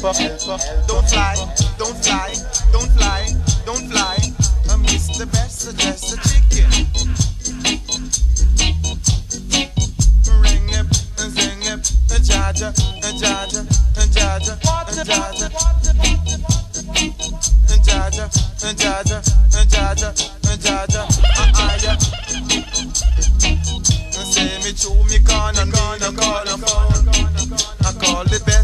Don't fly, don't fly, don't fly, don't fly. I miss the best, the best, the chicken. Ring it, and sing it, and jaja, and jaja, and jaja, and jaja. And jaja, and jaja, and jaja, and jaja. Ah, ah, yeah. And say me true, me gonna, gonna, gonna, gonna. I call the best.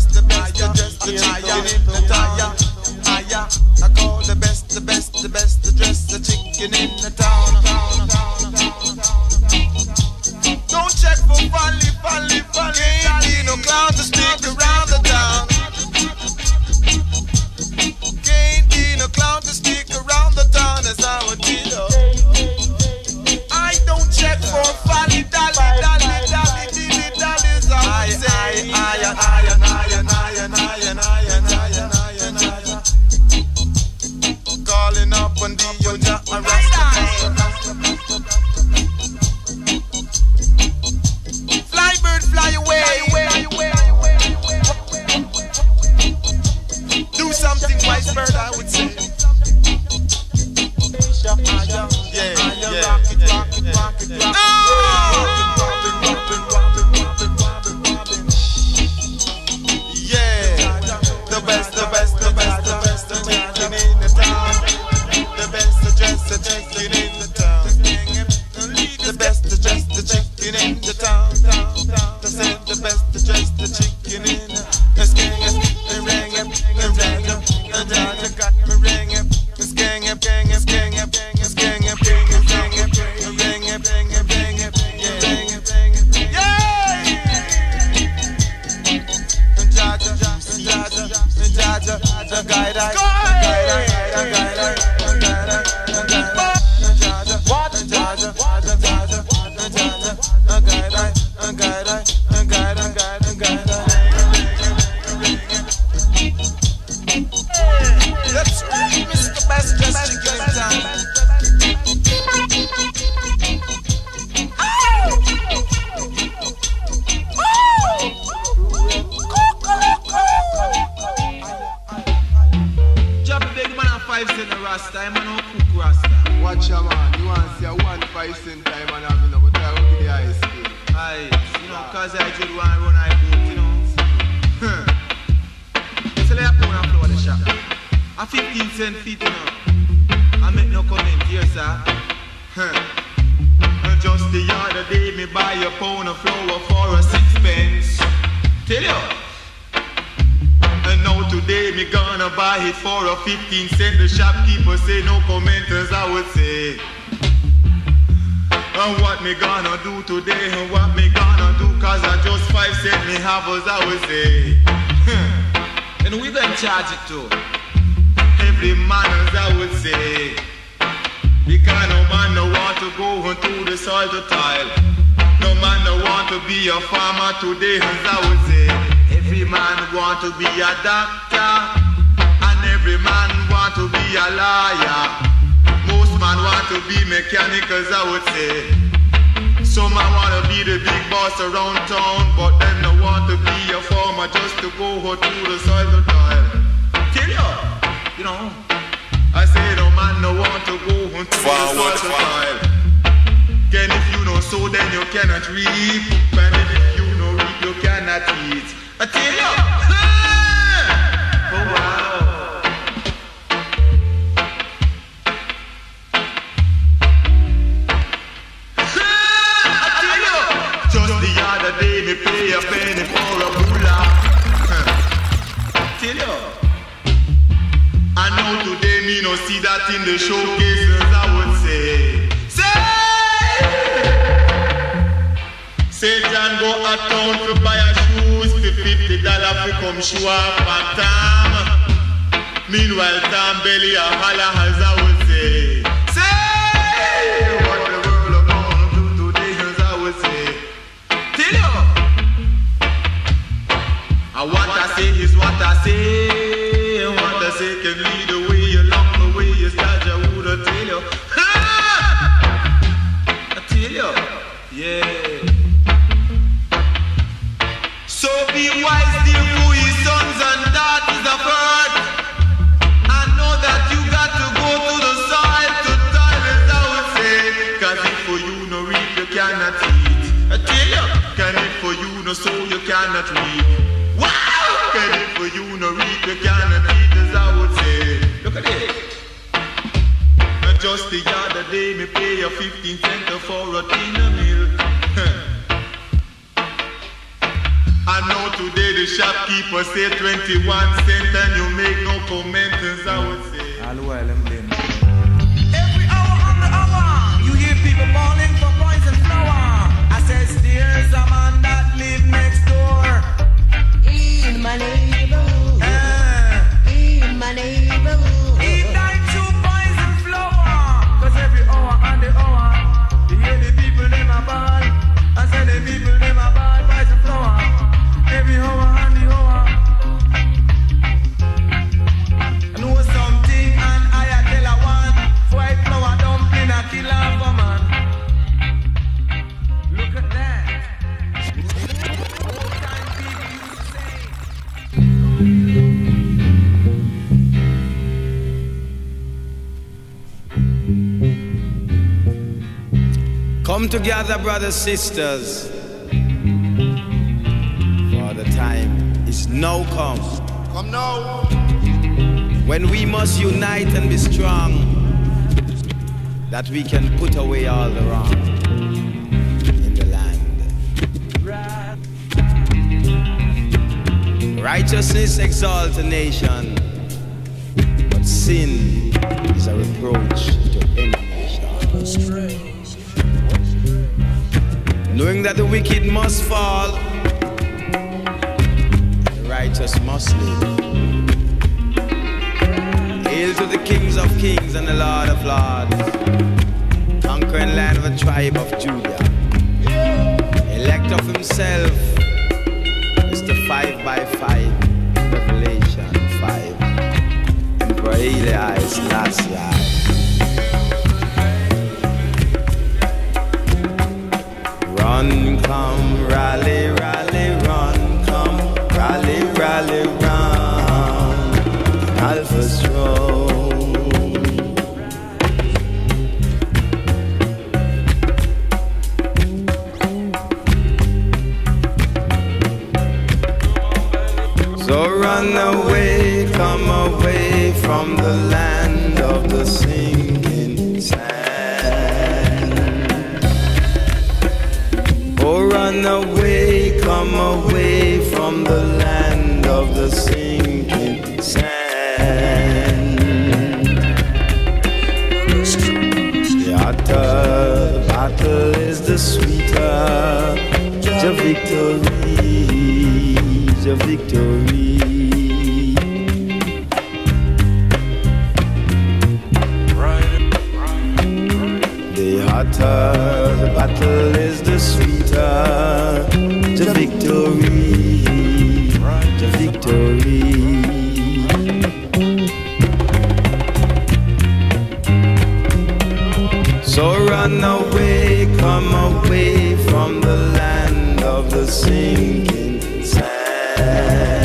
to go her to the southern island. Kill her, you know. I say no man no want to go hunt to forward, the. Can if you know so then you cannot reap, and if you know reap you cannot eat. I tell you. Hey! in the showcase, I would say. Say! Say John go out town to buy a shoes for fifty dollar fi come show up and Tom. Meanwhile Tom Belly a holla as I would say. Say! What the world a gonna do today as I would say. Tell you. And what I say is what I say. What I say can leave. Cannot reap. Wow! Can it for you no reap, you cannot eat, as I would say. Look at it. Just the other day, me pay you 15 cents for a tin of milk. I know today the shopkeeper say 21 cent and you make no comment as I would say. The while I'm together, brothers, sisters. For the time is now come. Come now. When we must unite and be strong, that we can put away all the wrong in the land. Righteousness exalts a nation, but sin is a reproach Knowing that the wicked must fall, the righteous must live. Hail to the kings of kings and the Lord of lords, conquering land of the tribe of Judah. Elect of himself the five by five, Revelation five. Emperor Haile Selassie. Run, come, rally, rally, run, come, rally, rally, run. Alpha strong. So run away, come away from the land of the sinking Run away, come away from the land of the sinking sand. The hotter battle is the sweeter the victory, the victory. The hotter the battle is the the victory, the victory. So run away, come away from the land of the sinking sand.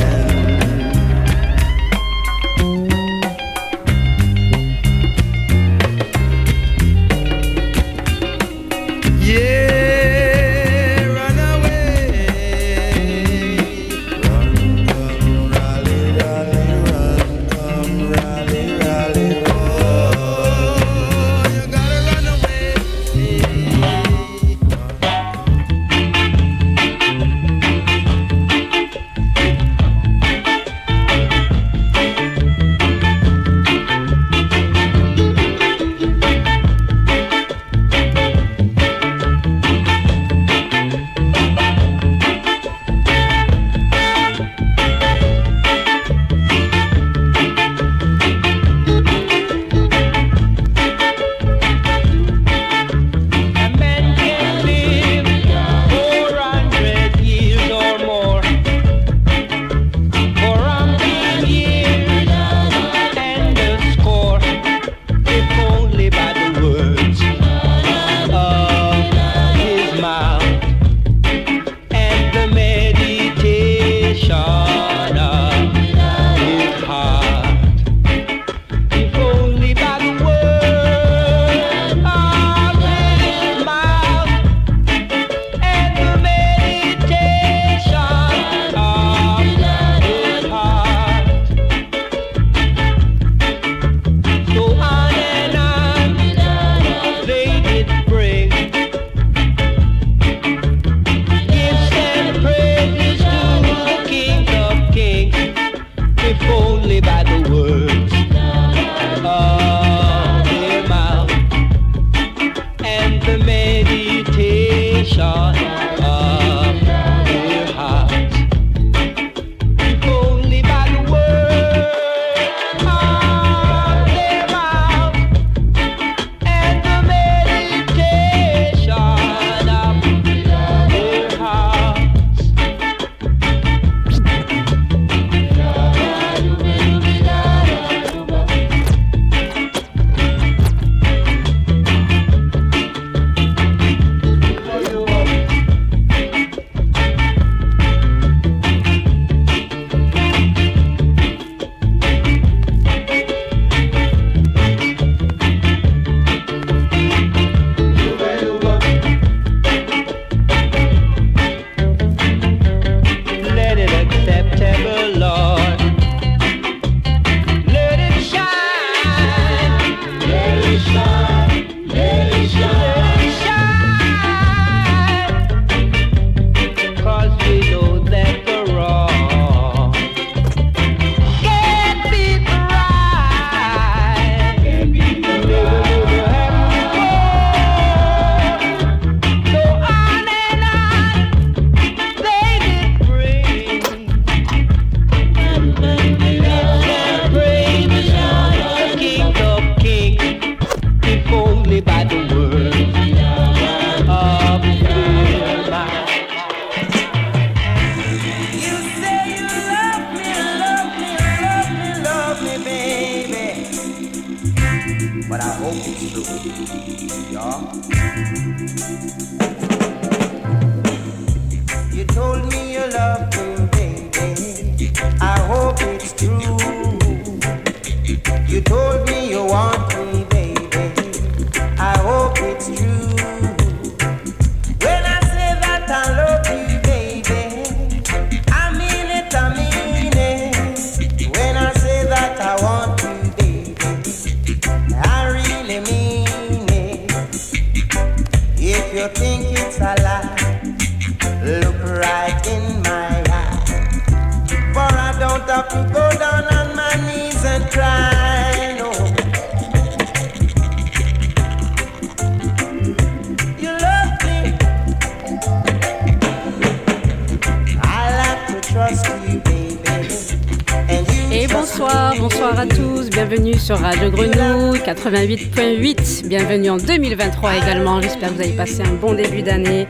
88.8. Bienvenue en 2023 également. J'espère que vous avez passé un bon début d'année.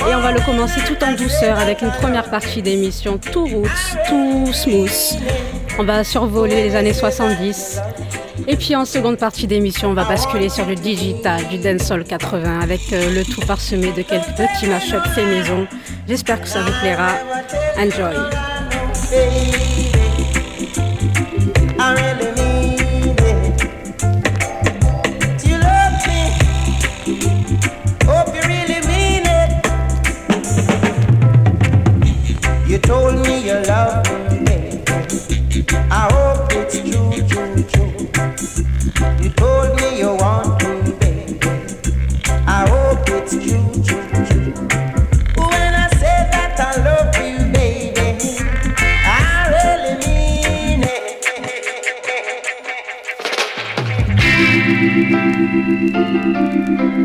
Et on va le commencer tout en douceur avec une première partie d'émission tout roots, tout smooth. On va survoler les années 70. Et puis en seconde partie d'émission, on va basculer sur le digital, du dancehall 80 avec euh, le tout parsemé de quelques petits mashups fait maison. J'espère que ça vous plaira. Enjoy.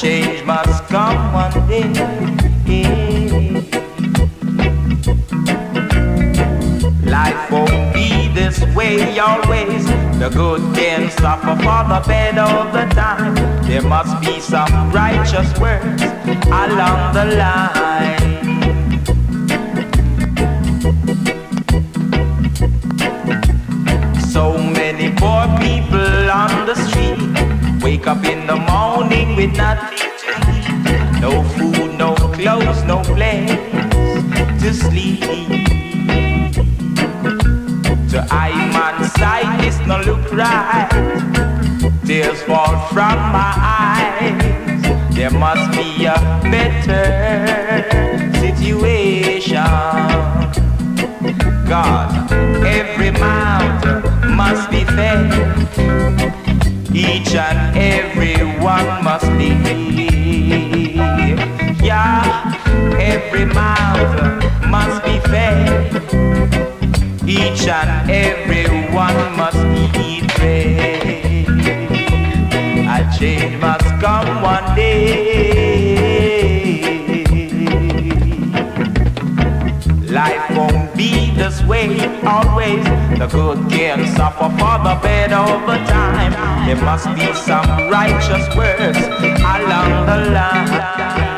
change must come one day. Life won't be this way always. The good can suffer for the bad all the time. There must be some righteous words along the line. So many poor people on the street wake up in the morning with nothing to. No food, no clothes, no place to sleep. To I man sight, this no look right. Tears fall from my eyes. There must be a better situation. God, every mouth must be fed. Each and every one must live. Yeah, every mouth must be fed. Each and every one must eat bread. A change must come one day. This way always. The good can suffer for the bad the time. There must be some righteous words along the line.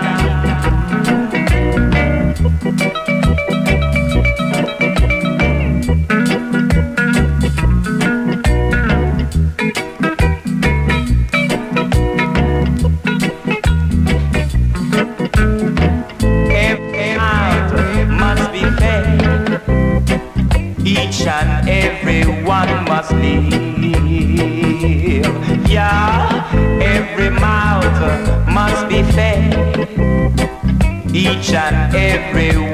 And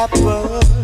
happen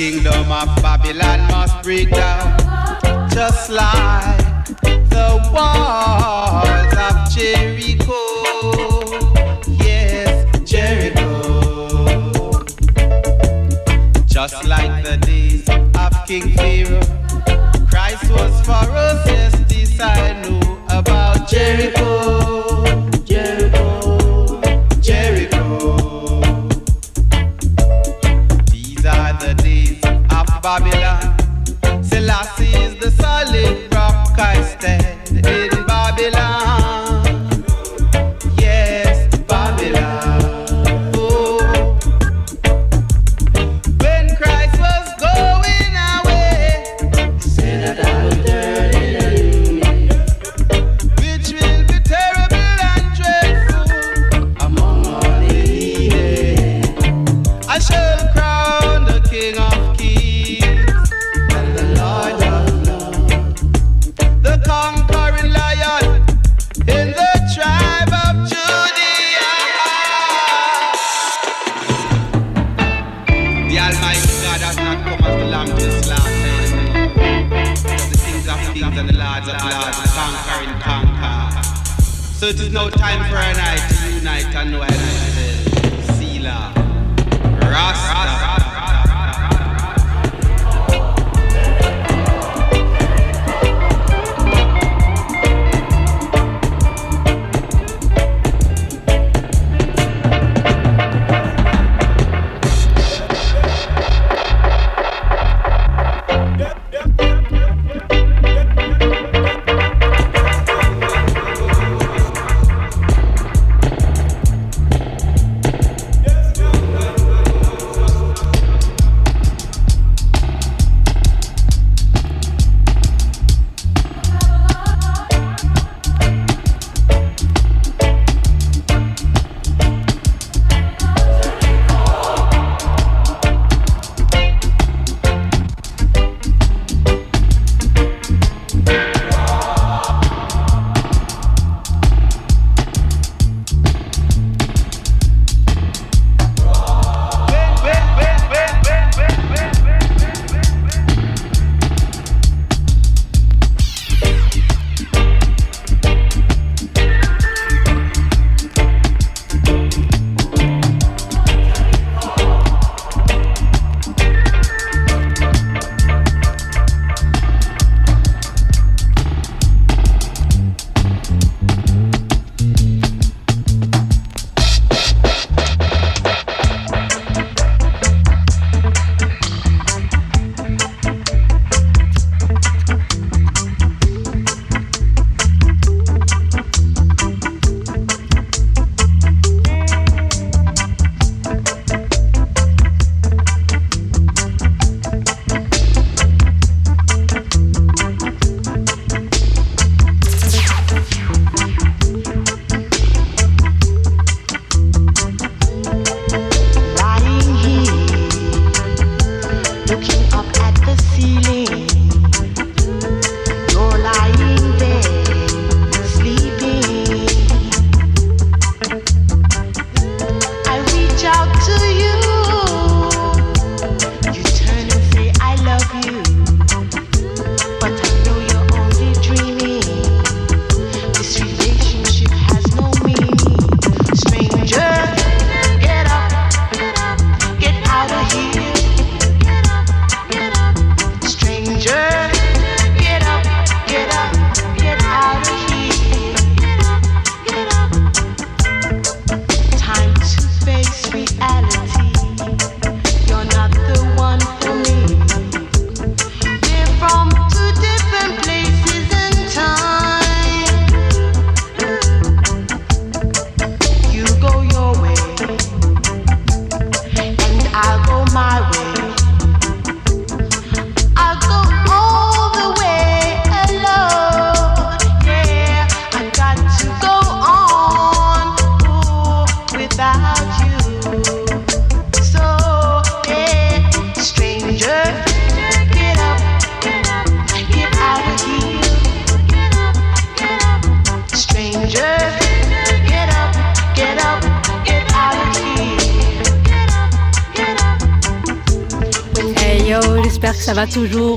kingdom of Babylon must break down, just like the walls of Jericho. Yes, Jericho. Just like the days of King Pharaoh, Christ was for us. Yes, this I know about Jericho. Babylon. Selassie is the solid rock I stand. no time for an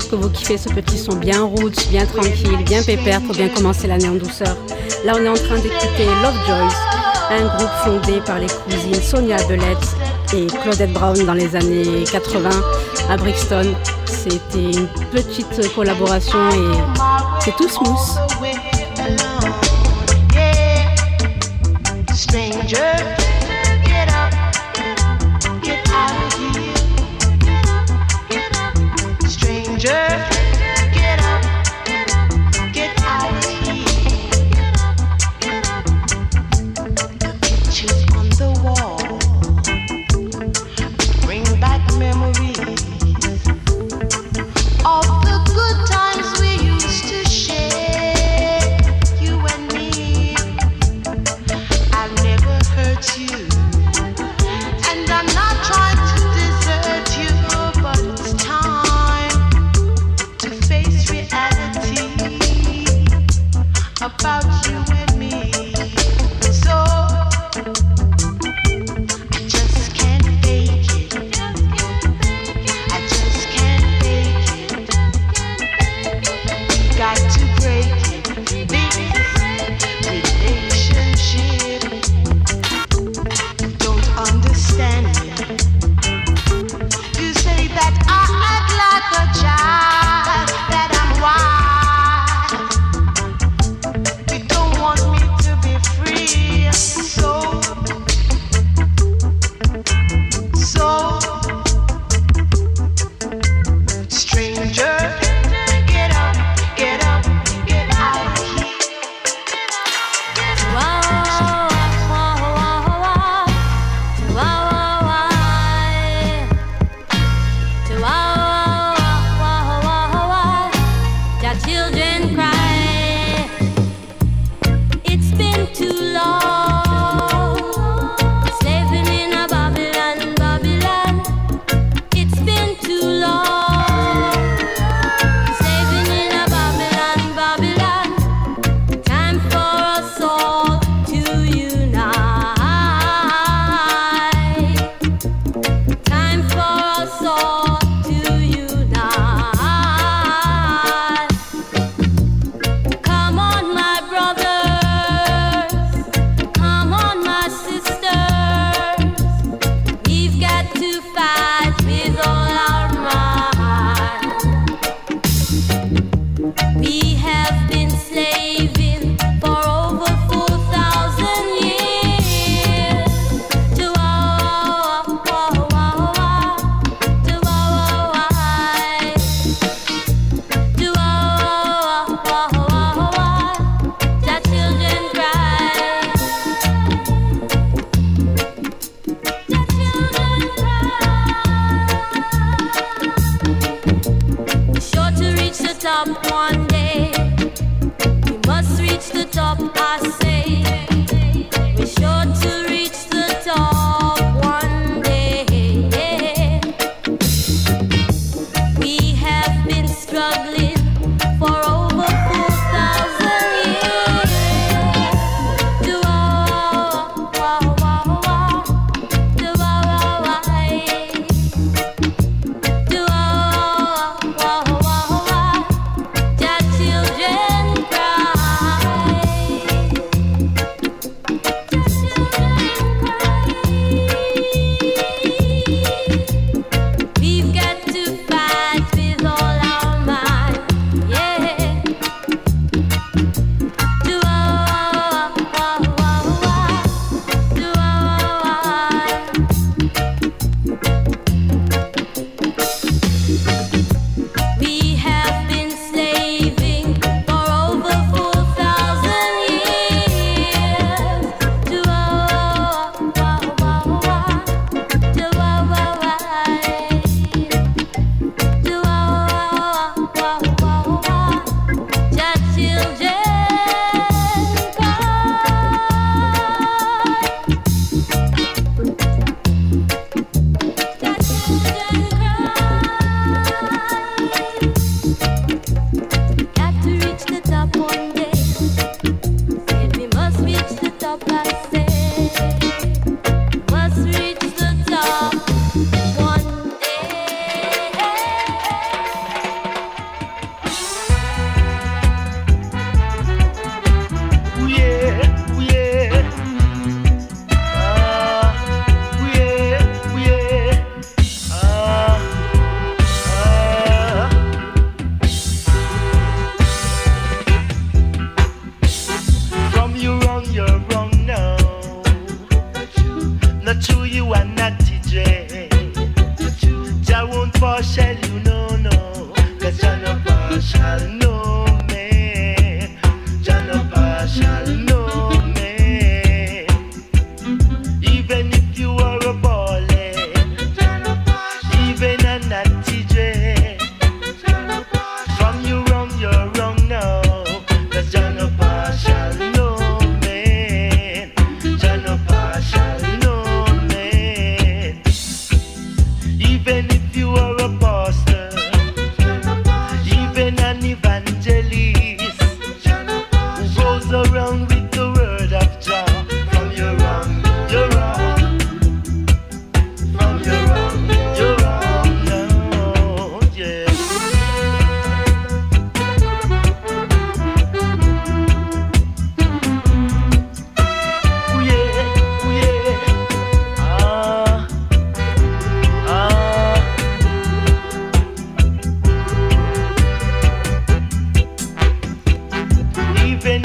pense que vous kiffez ce petit son bien roots, bien tranquille, bien pépère pour bien commencer l'année en douceur. Là, on est en train d'écouter Love Joyce, un groupe fondé par les cousines Sonia Belette et Claudette Brown dans les années 80 à Brixton. C'était une petite collaboration et c'est tout smooth.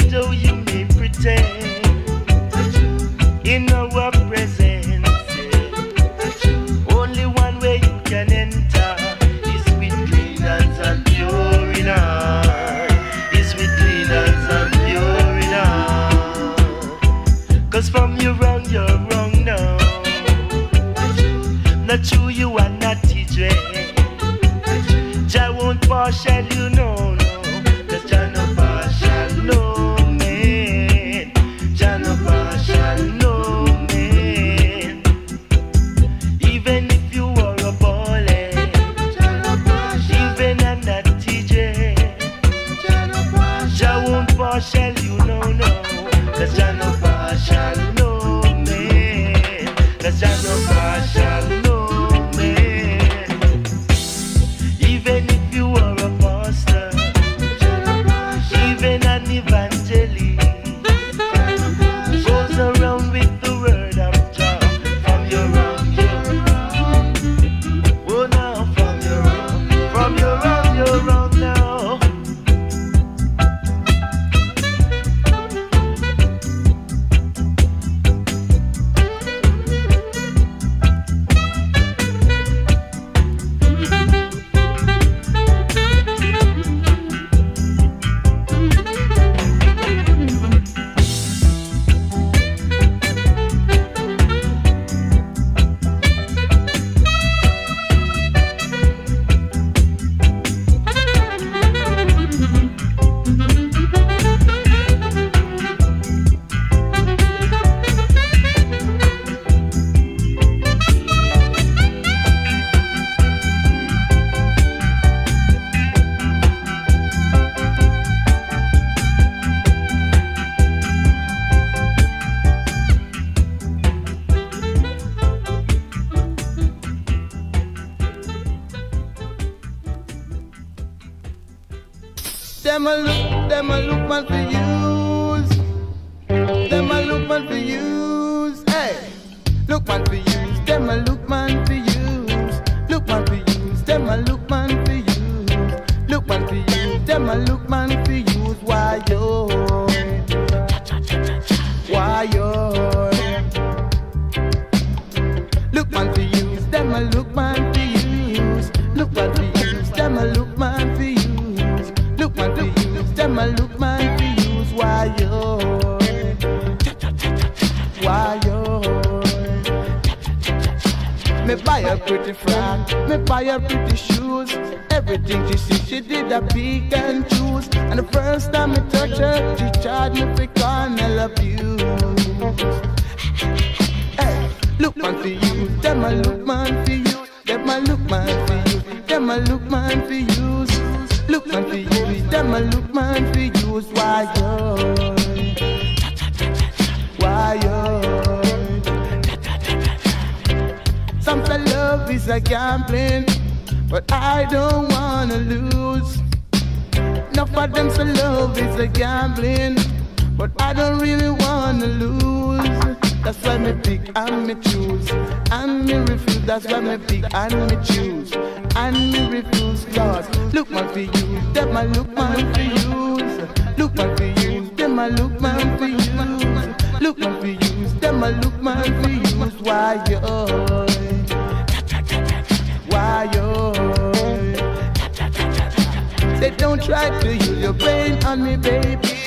though you may pretend. Them a look, them a look man for use. Them a look man for use. Hey, look man for use. Them a look man. that and can why yo? Why yo? They don't try to use your brain on me baby.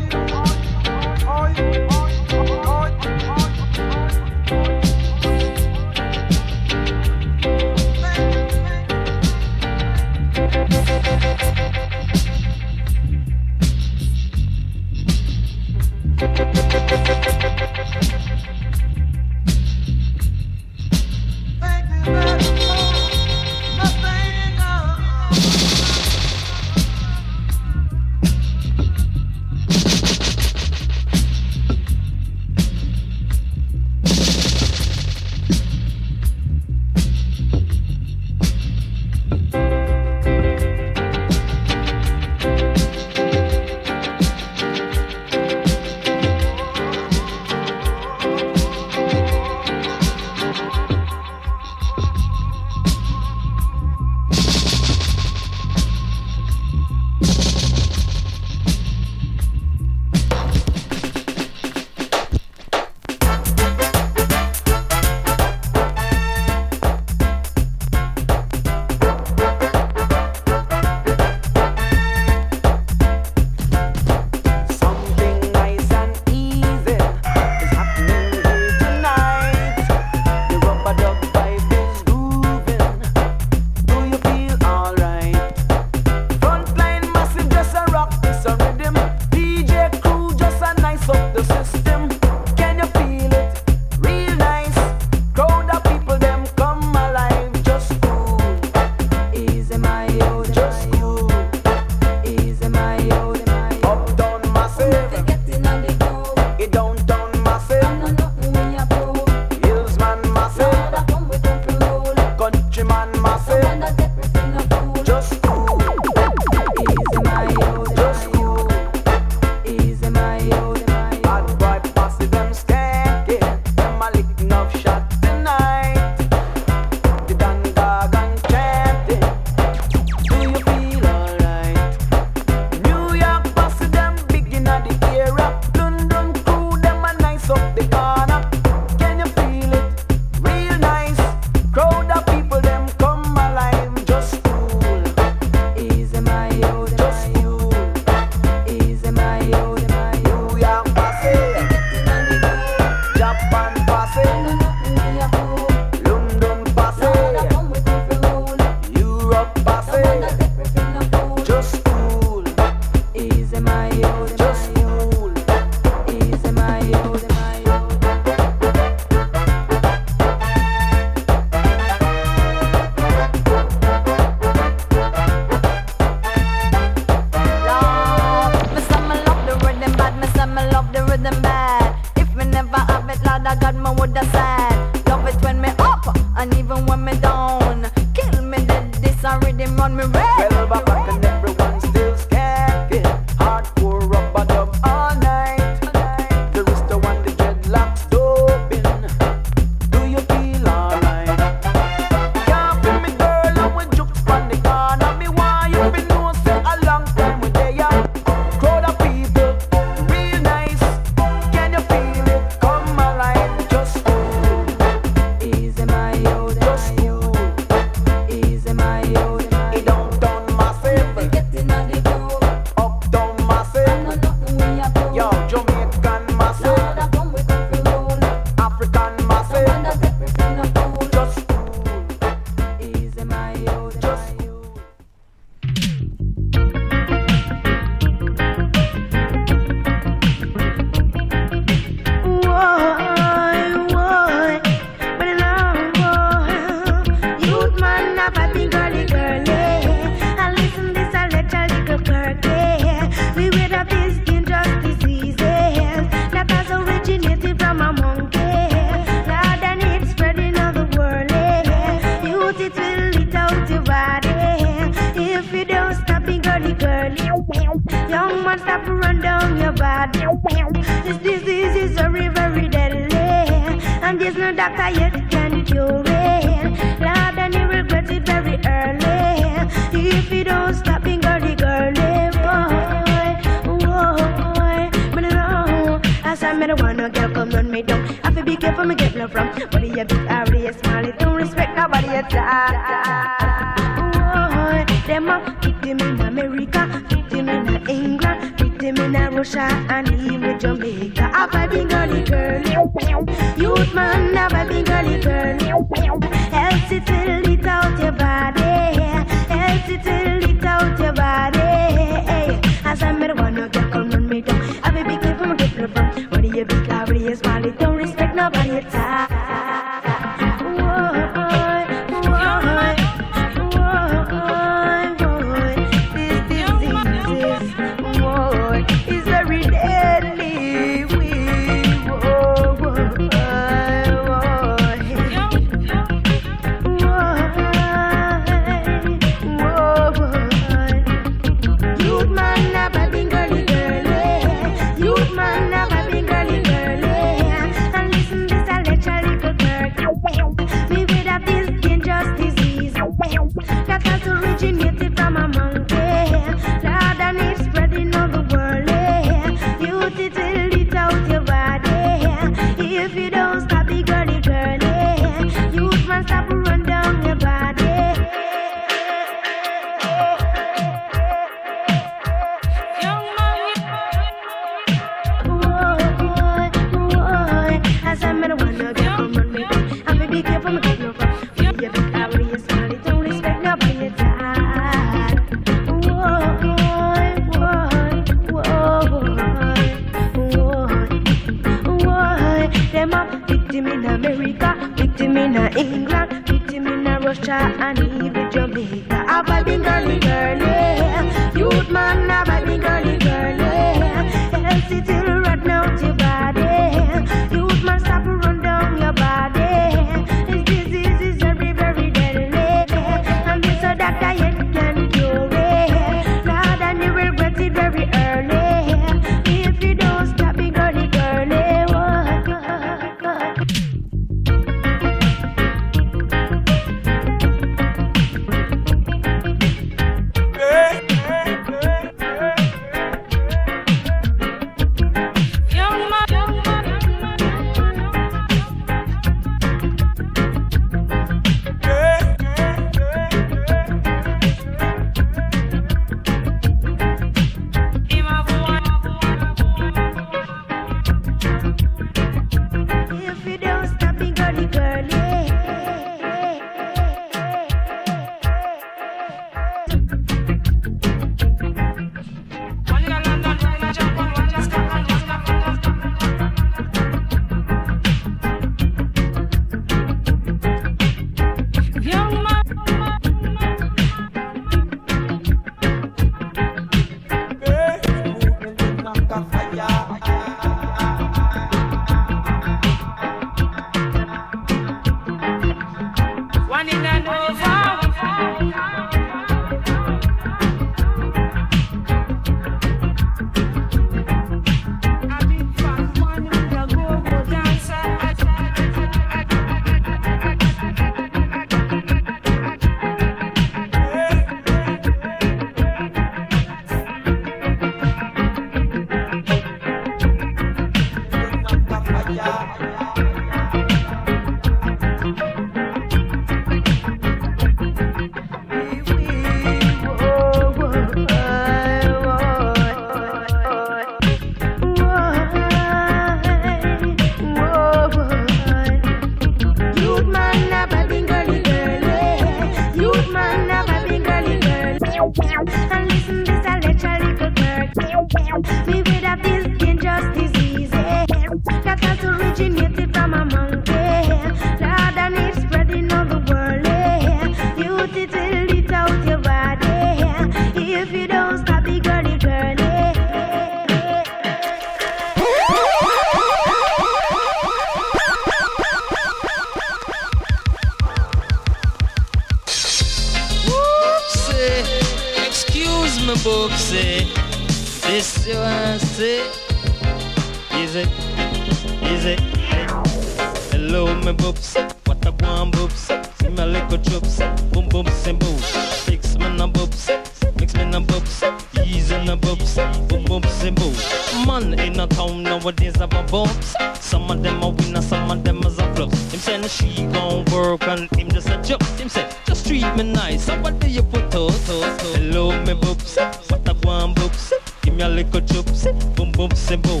Bumps. Some of them are winner, some of them is a flop. Him say she gon' work and him just a joke. Him say just treat me nice. So what you put to, to, to? Hello, me boobs. What a one boobs. Give me a little chips, boom boom and boom.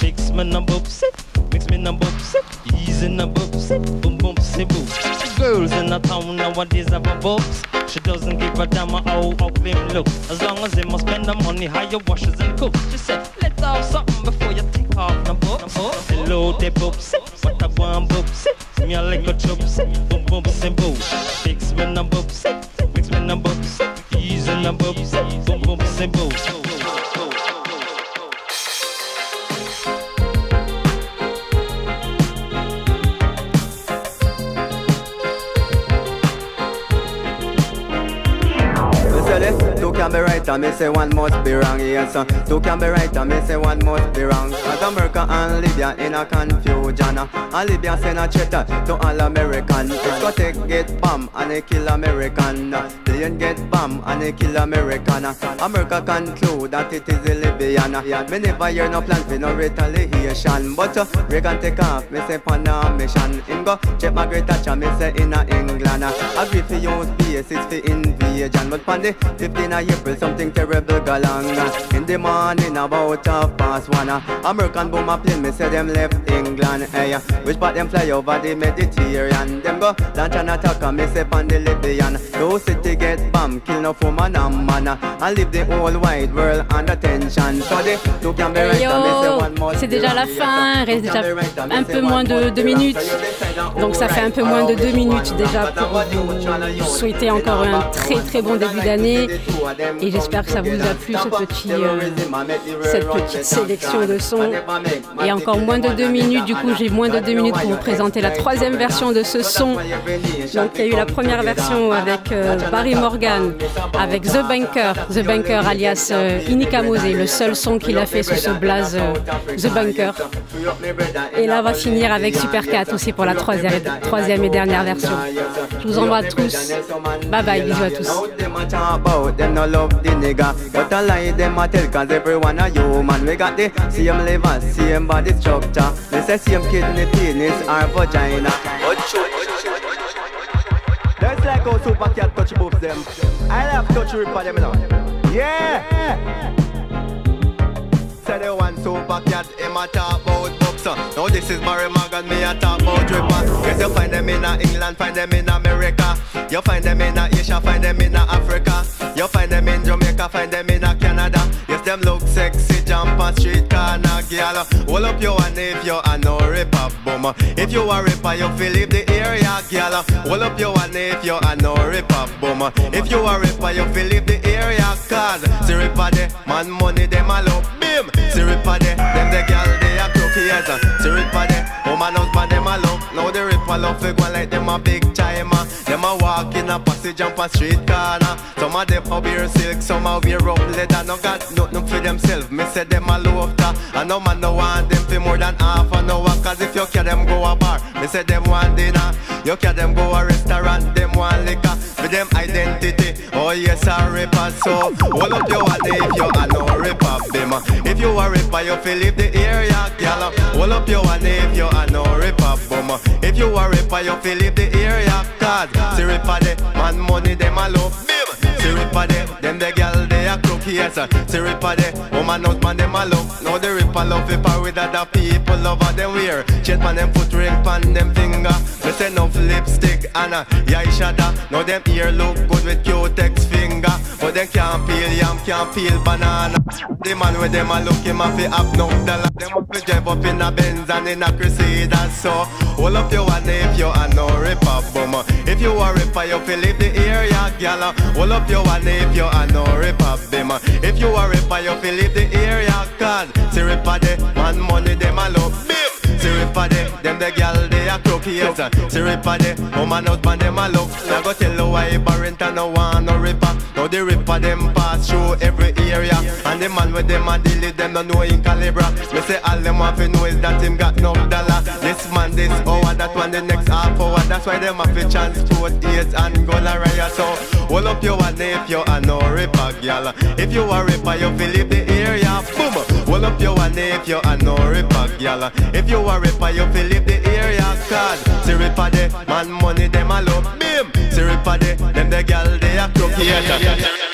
Fix me na boobs, mix me na boobs, easy na boobs, boom boom and boom. Girls in the town nowadays have a boobs. She doesn't give a damn how ugly him look. As long as they must spend the money, hire washes and one must be wrong, yes uh. Two can be right and me say one must be wrong As America and Libya in a confusion uh. And Libya send a threat uh, to all American take get bomb and they kill American uh. Ain't get bomb and they kill American uh. America conclude that it is a Libyan uh. Me never hear no plan for no retaliation But uh, Reagan take off, me say on a mission go check Margaret Thatcher, me say in a England uh. Agree for use bases for invasion But on the 15th of April something terrible go. In the morning about half past one. American bomber plane, me say them left England hey, uh. Which part them fly over the Mediterranean? Them go launch an attack and me say on the Libyan Those city get bombed, kill no woman and man. And leave the whole wide world under tension So the two can be right Hey and me say yo, c'est déjà la fin, reste déjà and un peu moins de must deux be wrong. minutes. Donc ça fait un peu moins de deux minutes déjà pour vous souhaiter encore un très très bon début d'année et j'espère que ça vous a plu euh, cette petite sélection de sons. Et encore moins de deux minutes, du coup j'ai moins de deux minutes pour vous présenter la troisième version de ce son. Donc il y a eu la première version avec euh, Barry Morgan, avec The Banker, The Banker alias euh, Inika Mose, le seul son qu'il a fait sous ce blaze euh, The Banker. Et là on va finir avec Supercat aussi pour la troisième, troisième et dernière version. Je vous envoie tous. Bye bye, bisous à tous. them a talk about them no love the nigga But a lie them a tell cause everyone a human We got the same liver, same body structure Me say same kidney, penis or vagina. But shoot That's like how super cat touch both them I love touch rip for them now Yeah Say the one super cat him a talk about boxer Now this is Barry Morgan, me a talk about dripper. Guess you find them in a England, find them in America. You find them in a Asia, find them in a Africa. You find them in Jamaica, find them in a Canada. Yes, them look sexy, jump on street corner, girl Hold up your hand if you a no ripper bum If you a ripper, you feel leave the area, girl Hold up your hand if you a no ripper bum If you a ripper, you feel leave the area, cause The ripper de, man money them a love, bim. See ripper de, them the girl they a cookie yes See ripper de, woman husband them oh, a love Now the ripper love fi go like them a big timer uh. Them a walk in a passage jump a street corner. Some of them a wear silk, some a wear rough leather. No got nothing for themselves, me say them a ta And no man no want them for more than half an hour. Cause if you me say them want dinner. You carry them go a restaurant, them want liquor. For them identity, oh yes a ripper. So hold up your hand if you a no ripper bim If you a ripper you feel leave the area gal Hold up your hand if you a no ripper bum If you a ripper you feel leave the area Cause see ripper de, man money them a love. Bim See ripper de, them the gal they a crook yes See ripper de, woman husband them a love. Now the ripper love it with other people over them wear. Chain pan them foot pan them finger. Me say enough lipstick and a yeah shada Now them ear look good with Cutex finger. But them can't peel yam, can't peel banana. The man with them a look him a fi have no dollar Them a fi drive up in a Benz and in a Crusader So. Hold up your hand if you a no ripper bum If you a ripper you fi leave the area gal Hold up your hand if you a no ripper bim If you a ripper you fi leave the area cause See ripper de, man money them a love. Bim See ripper de, them the gal they a a crooked. See ripper oh, there, woman husband them a look. Now go tell the wife parent and no one no ripper. Now the ripper them pass through every area, and the man with them a deal with them don't know in calibra. Me say all them want to know is that him got no dollar. This man this oh, hour, that one the next half hour. That's why them have to transport AIDS and riot. So hold up your one if you are no ripper, gal. If you are ripper, you feel leave the area. Boom. Hold up your one if you are no ripper, gal. If you ripper, you feel leave the area. See ripper there, man money them a love. Bim. See ripper there, them the gal they a crooked.